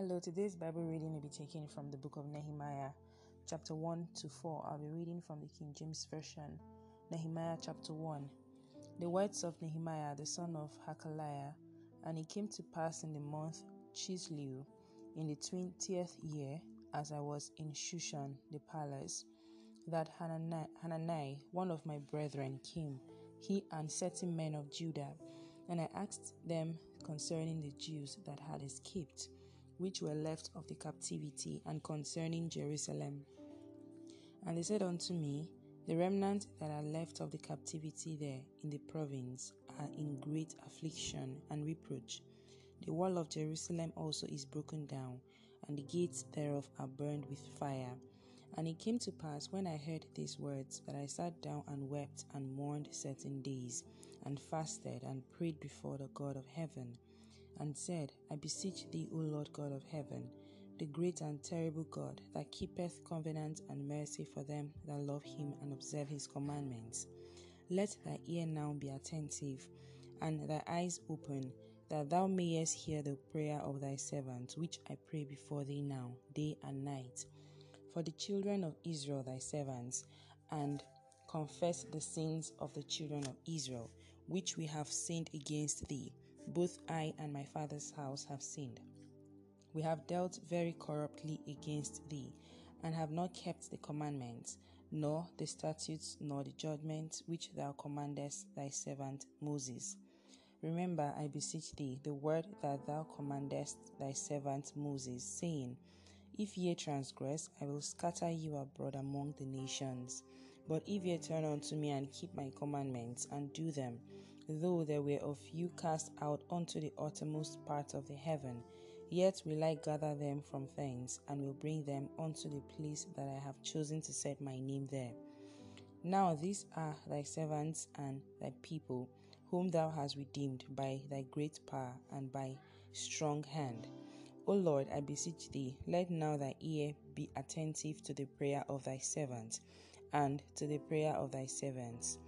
Hello, today's Bible reading will be taken from the book of Nehemiah, chapter 1 to 4. I'll be reading from the King James Version. Nehemiah chapter 1. The words of Nehemiah, the son of Hachaliah, and it came to pass in the month Chisleu, in the twentieth year, as I was in Shushan the palace, that Hanani, one of my brethren, came, he and certain men of Judah, and I asked them concerning the Jews that had escaped which were left of the captivity, and concerning Jerusalem. And they said unto me, The remnant that are left of the captivity there in the province are in great affliction and reproach. The wall of Jerusalem also is broken down, and the gates thereof are burned with fire. And it came to pass when I heard these words that I sat down and wept and mourned certain days, and fasted and prayed before the God of heaven and said, I beseech thee, O Lord God of heaven, the great and terrible God, that keepeth covenant and mercy for them that love him and observe his commandments. Let thy ear now be attentive, and thy eyes open, that thou mayest hear the prayer of thy servant, which I pray before thee now, day and night, for the children of Israel thy servants, and confess the sins of the children of Israel, which we have sinned against thee both I and my father's house have sinned. We have dealt very corruptly against thee, and have not kept the commandments, nor the statutes, nor the judgments which thou commandest thy servant Moses. Remember, I beseech thee, the word that thou commandest thy servant Moses, saying, If ye transgress, I will scatter you abroad among the nations. But if ye turn unto me and keep my commandments and do them, though there were of you cast out unto the uttermost part of the heaven, yet will I gather them from thence, and will bring them unto the place that I have chosen to set my name there. Now these are thy servants and thy people, whom thou hast redeemed by thy great power and by strong hand. O Lord, I beseech thee, let now thy ear be attentive to the prayer of thy servants and to the prayer of thy servants,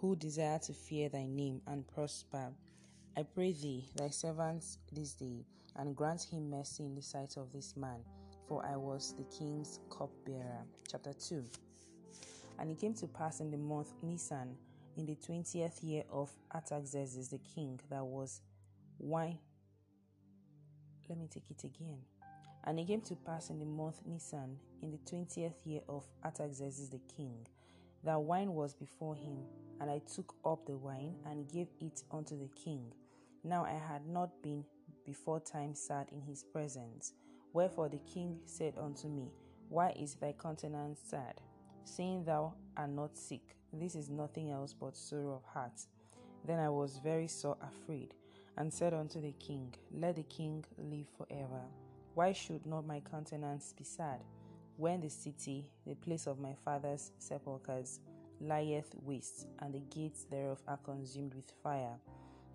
who desire to fear thy name and prosper. I pray thee, thy servants, this day, and grant him mercy in the sight of this man, for I was the king's cupbearer. Chapter 2 And it came to pass in the month Nisan, in the twentieth year of Artaxerxes the king, that was wine. Let me take it again. And it came to pass in the month Nisan, in the twentieth year of Artaxerxes the king, that wine was before him, and I took up the wine and gave it unto the king. Now I had not been before time sad in his presence. Wherefore the king said unto me, Why is thy countenance sad? seeing thou art not sick, this is nothing else but sorrow of heart. Then I was very sore afraid, and said unto the king, Let the king live forever. Why should not my countenance be sad, when the city, the place of my father's sepulchres, lieth waste, and the gates thereof are consumed with fire?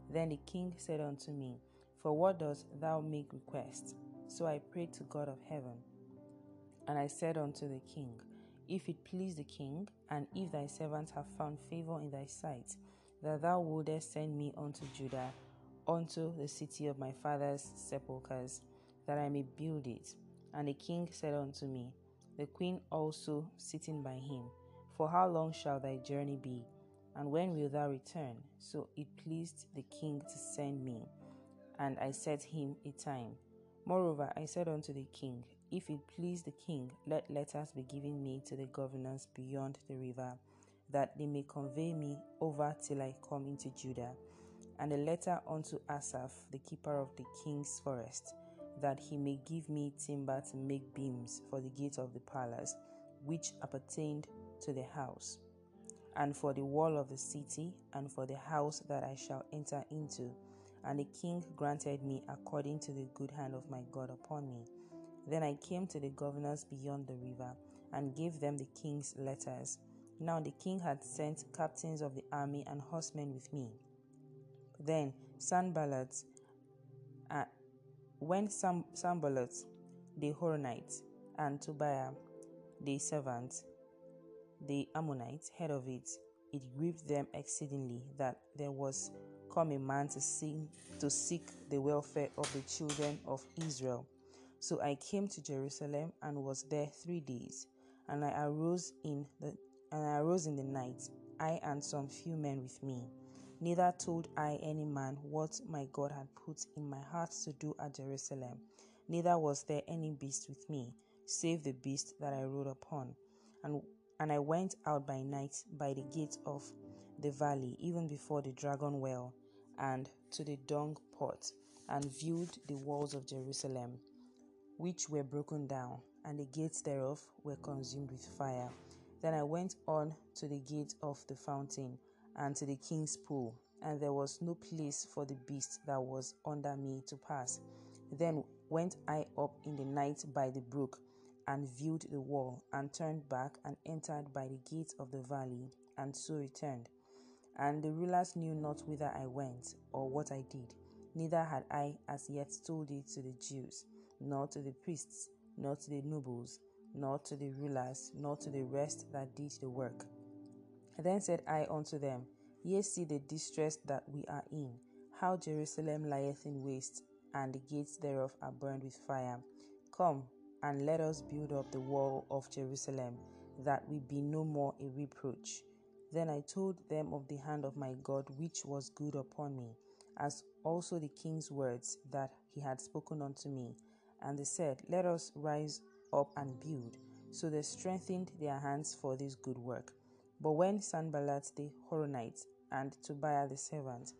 Then the king said unto me, For what dost thou make request? So I prayed to God of heaven. And I said unto the king, If it please the king, and if thy servants have found favor in thy sight, that thou wouldest send me unto Judah, unto the city of my father's sepulchres, that I may build it. And the king said unto me, the queen also sitting by him, For how long shall thy journey be? And when wilt thou return? So it pleased the king to send me, and I set him a time. Moreover, I said unto the king, If it please the king, let letters be given me to the governors beyond the river, that they may convey me over till I come into Judah. And a letter unto Asaph, the keeper of the king's forest, that he may give me timber to make beams for the gate of the palace, which appertained to the house, and for the wall of the city, and for the house that I shall enter into. And the king granted me according to the good hand of my God upon me. Then I came to the governors beyond the river, and gave them the king's letters. Now the king had sent captains of the army and horsemen with me. Then Sanballat uh, when Sam, Sanballat, the Horonite, and Tobiah, the servant, the Ammonites heard of it, it grieved them exceedingly that there was come a man to seek, to seek the welfare of the children of Israel. So I came to Jerusalem and was there three days. And I arose in the and I arose in the night, I and some few men with me. Neither told I any man what my God had put in my heart to do at Jerusalem. Neither was there any beast with me, save the beast that I rode upon. And and I went out by night by the gate of the valley, even before the dragon well, and to the dung pot, and viewed the walls of Jerusalem, which were broken down, and the gates thereof were consumed with fire. Then I went on to the gate of the fountain, and to the king's pool, and there was no place for the beast that was under me to pass. Then went I up in the night by the brook, and viewed the wall, and turned back and entered by the gate of the valley, and so returned. And the rulers knew not whither I went, or what I did. Neither had I as yet told it to the Jews, nor to the priests, nor to the nobles, nor to the rulers, nor to the rest that did the work. Then said I unto them, Ye see the distress that we are in, how Jerusalem lieth in waste, and the gates thereof are burned with fire. Come, and let us build up the wall of Jerusalem, that we be no more a reproach. Then I told them of the hand of my God, which was good upon me, as also the king's words that he had spoken unto me. And they said, Let us rise up and build. So they strengthened their hands for this good work. But when Sanballat the Horonite and Tobiah the servant,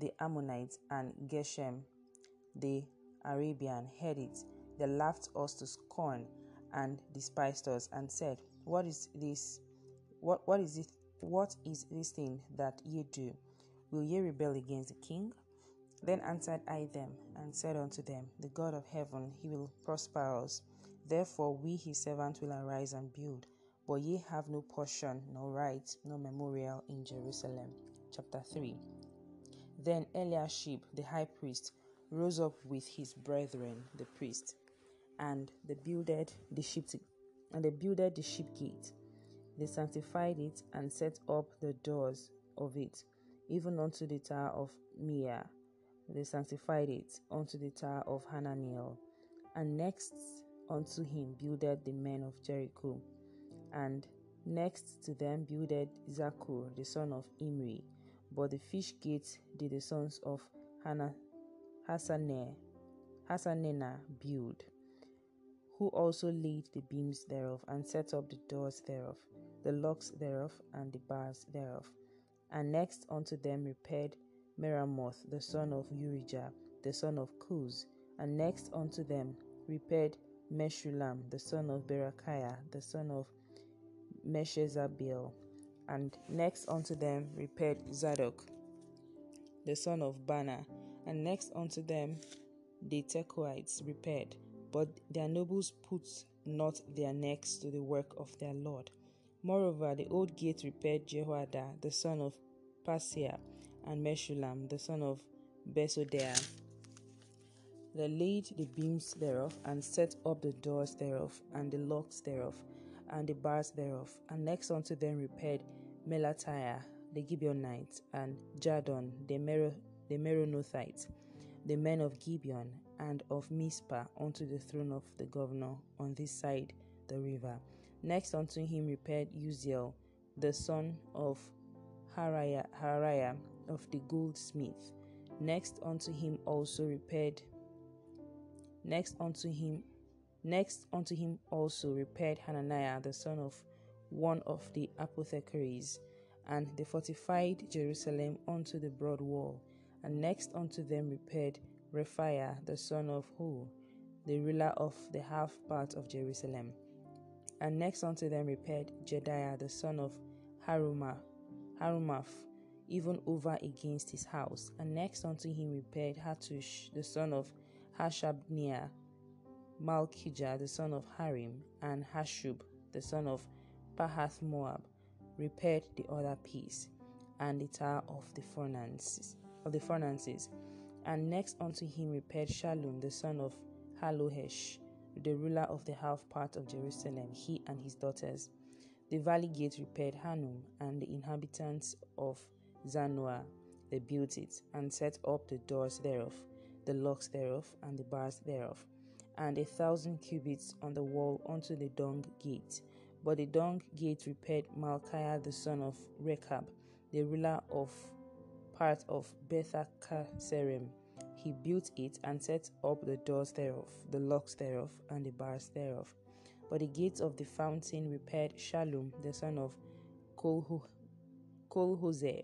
the Ammonite and Geshem the Arabian heard it, they laughed us to scorn and despised us, and said, What is this? What what is it? What is this thing that ye do? Will ye rebel against the king? Then answered I them, and said unto them, The God of heaven, he will prosper us. Therefore we his servants will arise and build. But ye have no portion, no right, no memorial in Jerusalem. Chapter 3 Then Eliashib the high priest rose up with his brethren, the priests, and they builded the sheep and they builded the sheep gate. They sanctified it and set up the doors of it, even unto the tower of Meah. They sanctified it unto the tower of Hananeel. And next unto him builded the men of Jericho. And next to them builded Zaccur, the son of Imri. But the fish gate did the sons of Hannah, Hassenaah build who also laid the beams thereof, and set up the doors thereof, the locks thereof, and the bars thereof. And next unto them repaired Meremoth, the son of Urijah, the son of Koz, and next unto them repaired Meshullam, the son of Berechiah, the son of Meshezabeel, and next unto them repaired Zadok, the son of Baana, and next unto them the Tekoites repaired but their nobles put not their necks to the work of their Lord. Moreover, the old gate repaired Jehoiada, the son of Paseah, and Meshullam, the son of Besodeiah. They laid the beams thereof, and set up the doors thereof, and the locks thereof, and the bars thereof. And next unto them repaired Melatiah, the Gibeonite, and Jadon, the, Mer- the Meronothite, the men of Gibeon, and of Mizpah unto the throne of the governor on this side the river. Next unto him repaired Uzziel, the son of Harhaiah of the goldsmith. Next unto him also repaired next unto him next unto him also repaired Hananiah the son of one of the apothecaries, and they fortified Jerusalem unto the broad wall, and next unto them repaired Rephaiah the son of Hur, the ruler of the half part of Jerusalem. And next unto them repaired Jedaiah the son of Harumaph, Harumaph, even over against his house. And next unto him repaired Hattush the son of Hashabniah, Malchijah the son of Harim, and Hashub the son of Pahath Moab, repaired the other piece, and the tower of the furnaces of the furnaces and next unto him repaired Shallum the son of Hallohesh, the ruler of the half part of Jerusalem, he and his daughters. The valley gate repaired Hanun, and the inhabitants of Zanoah. They built it, and set up the doors thereof, the locks thereof, and the bars thereof. and a thousand cubits on the wall unto the dung gate. But the dung gate repaired Malchiah the son of Rechab, the ruler of part of Bethhaccerem. He built it and set up the doors thereof, the locks thereof, and the bars thereof. But the gates of the fountain repaired Shallum the son of Colhozeh,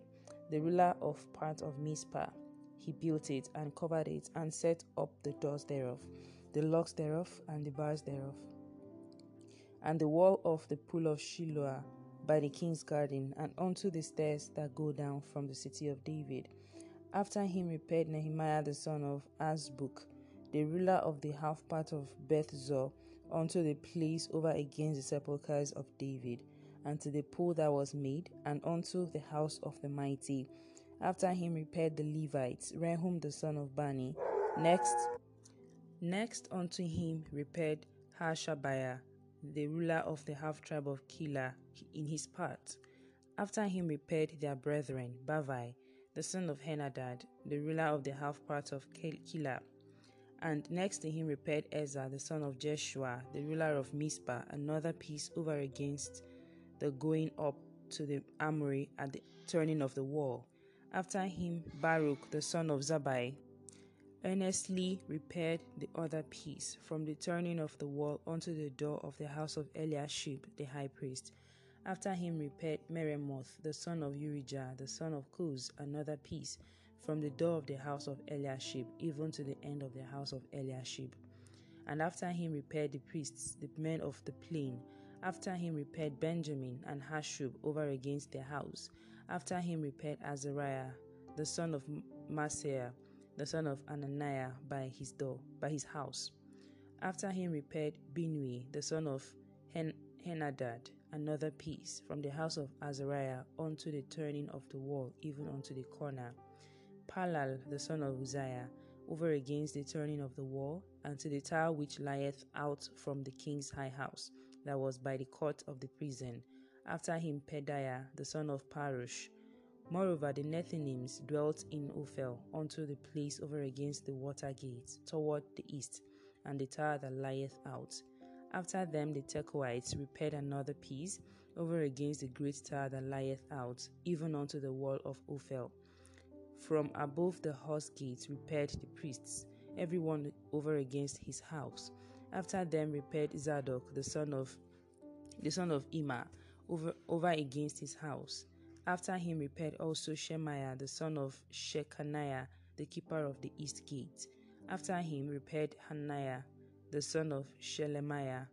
the ruler of part of Mizpah. He built it and covered it and set up the doors thereof, the locks thereof, and the bars thereof. And the wall of the pool of Shiloah by the king's garden, and unto the stairs that go down from the city of David. After him repaired Nehemiah the son of Azbuk, the ruler of the half part of Bethzur, unto the place over against the sepulchres of David, and to the pool that was made, and unto the house of the mighty. After him repaired the Levites, Rehum the son of Bani. Next, next unto him repaired Hashabiah, the ruler of the half tribe of Keilah, in his part. After him repaired their brethren, Bavai, the son of Henadad, the ruler of the half part of Keilah. And next to him repaired Ezra, the son of Jeshua, the ruler of Mizpah, another piece over against the going up to the armory at the turning of the wall. After him, Baruch, the son of Zabbai, earnestly repaired the other piece from the turning of the wall unto the door of the house of Eliashib the high priest. After him repaired Meremoth, the son of Urijah, the son of Koz, another piece, from the door of the house of Eliashib even to the end of the house of Eliashib. And after him repaired the priests, the men of the plain. After him repaired Benjamin and Hashub over against their house. After him repaired Azariah, the son of Maaseiah, the son of Ananiah, by his door, by his house. After him repaired Binnui, the son of Hen- Henadad, another piece, from the house of Azariah unto the turning of the wall, even unto the corner. Palal, the son of Uzziah, over against the turning of the wall, and to the tower which lieth out from the king's high house, that was by the court of the prison. After him Pedaiah, the son of Parosh. Moreover, the Nethinims dwelt in Ophel, unto the place over against the water gate, toward the east, and the tower that lieth out. After them the Tekoites repaired another piece over against the great tower that lieth out, even unto the wall of Ophel. From above the horse gates repaired the priests, every one over against his house. After them repaired Zadok the son of the son of Immer over, over against his house. After him repaired also Shemaiah the son of Shechaniah, the keeper of the east gate. After him repaired Hananiah the son of Shelemiah,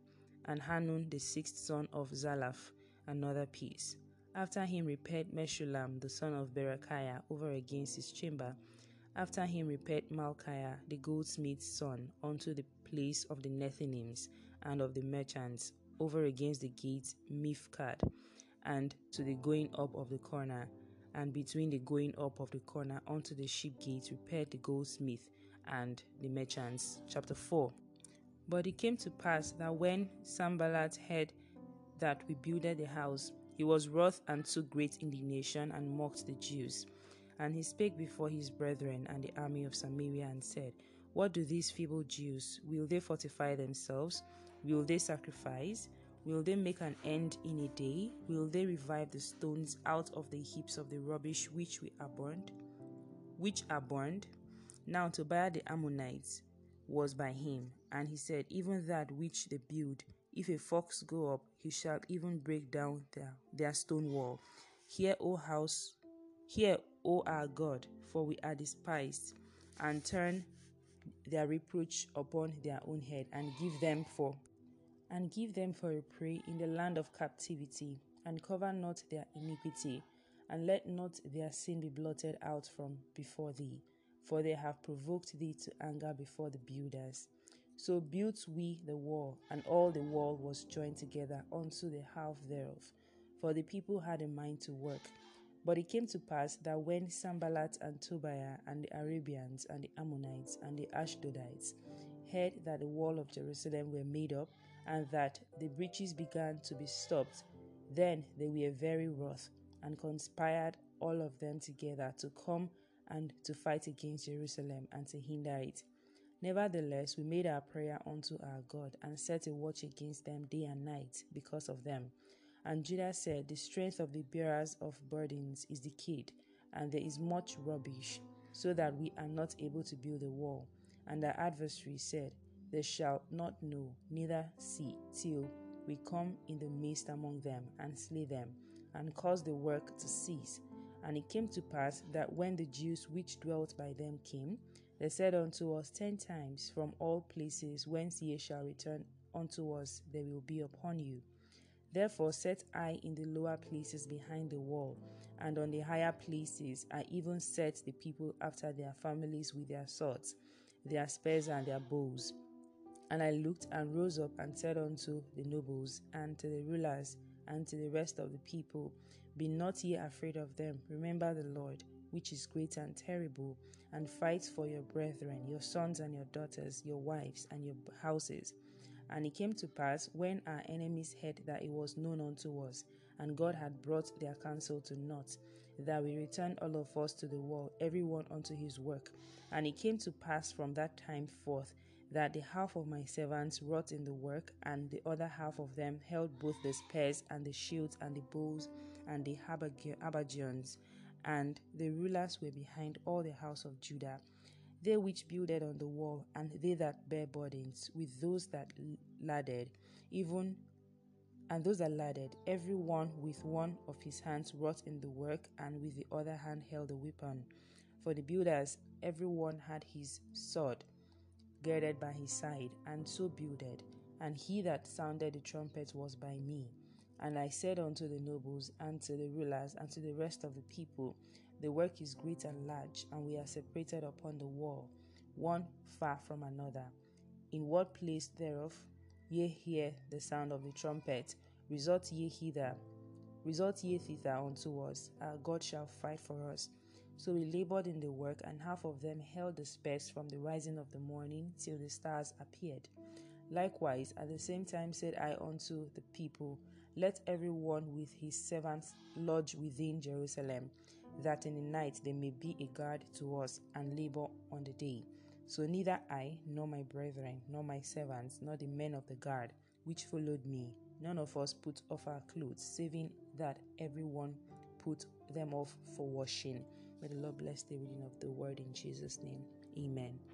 and Hanun the sixth son of Zalaph, another piece. After him repaired Meshullam the son of Berechiah over against his chamber. After him repaired Malchiah the goldsmith's son unto the place of the Nethinims and of the merchants over against the gate Miphkad, and to the going up of the corner, and between the going up of the corner unto the sheep gate repaired the goldsmith and the merchants. Chapter 4 But it came to pass that when Sanballat heard that we builded the house, he was wroth and took great indignation and mocked the Jews. And he spake before his brethren and the army of Samaria and said, What do these feeble Jews? Will they fortify themselves? Will they sacrifice? Will they make an end in a day? Will they revive the stones out of the heaps of the rubbish which we are burned? Which are burned? Now Tobiah the Ammonite was by him, and he said, Even that which they build, if a fox go up, he shall even break down their, their stone wall. Hear, O house, hear, O our God, for we are despised, and turn their reproach upon their own head, and give them for and give them for a prey in the land of captivity, and cover not their iniquity, and let not their sin be blotted out from before thee, for they have provoked thee to anger before the builders. So built we the wall, and all the wall was joined together unto the half thereof, for the people had a mind to work. But it came to pass that when Sanballat and Tobiah and the Arabians and the Ammonites and the Ashdodites heard that the wall of Jerusalem were made up, and that the breaches began to be stopped, then they were very wroth, and conspired all of them together to come and to fight against Jerusalem and to hinder it. Nevertheless, we made our prayer unto our God and set a watch against them day and night because of them. And Judah said, The strength of the bearers of burdens is decayed, and there is much rubbish, so that we are not able to build a wall. And our adversary said, They shall not know, neither see, till we come in the midst among them and slay them, and cause the work to cease. And it came to pass that when the Jews which dwelt by them came, they said unto us ten times, From all places whence ye shall return unto us, they will be upon you. Therefore set I in the lower places behind the wall, and on the higher places I even set the people after their families with their swords, their spears, and their bows. And I looked and rose up and said unto the nobles, and to the rulers, and to the rest of the people, Be not ye afraid of them, remember the Lord, which is great and terrible, and fight for your brethren, your sons and your daughters, your wives and your houses. And it came to pass, when our enemies heard that it was known unto us, and God had brought their counsel to naught, that we returned all of us to the wall, every one unto his work. And it came to pass from that time forth that the half of my servants wrought in the work, and the other half of them held both the spears and the shields and the bows and the habergeons and the rulers were behind all the house of Judah, they which builded on the wall, and they that bare burdens, with those that laddered, even and those that laddered, every one with one of his hands wrought in the work, and with the other hand held a weapon. For the builders, every one had his sword girded by his side, and so builded. And he that sounded the trumpet was by me. And I said unto the nobles, and to the rulers, and to the rest of the people, The work is great and large, and we are separated upon the wall, one far from another. In what place thereof ye hear the sound of the trumpet, resort ye hither, resort ye thither unto us, our God shall fight for us. So we labored in the work, and half of them held the spears from the rising of the morning till the stars appeared. Likewise, at the same time said I unto the people, let everyone with his servants lodge within Jerusalem, that in the night they may be a guard to us and labor on the day. So neither I, nor my brethren, nor my servants, nor the men of the guard which followed me, none of us put off our clothes, saving that everyone put them off for washing. May the Lord bless the reading of the word in Jesus' name. Amen.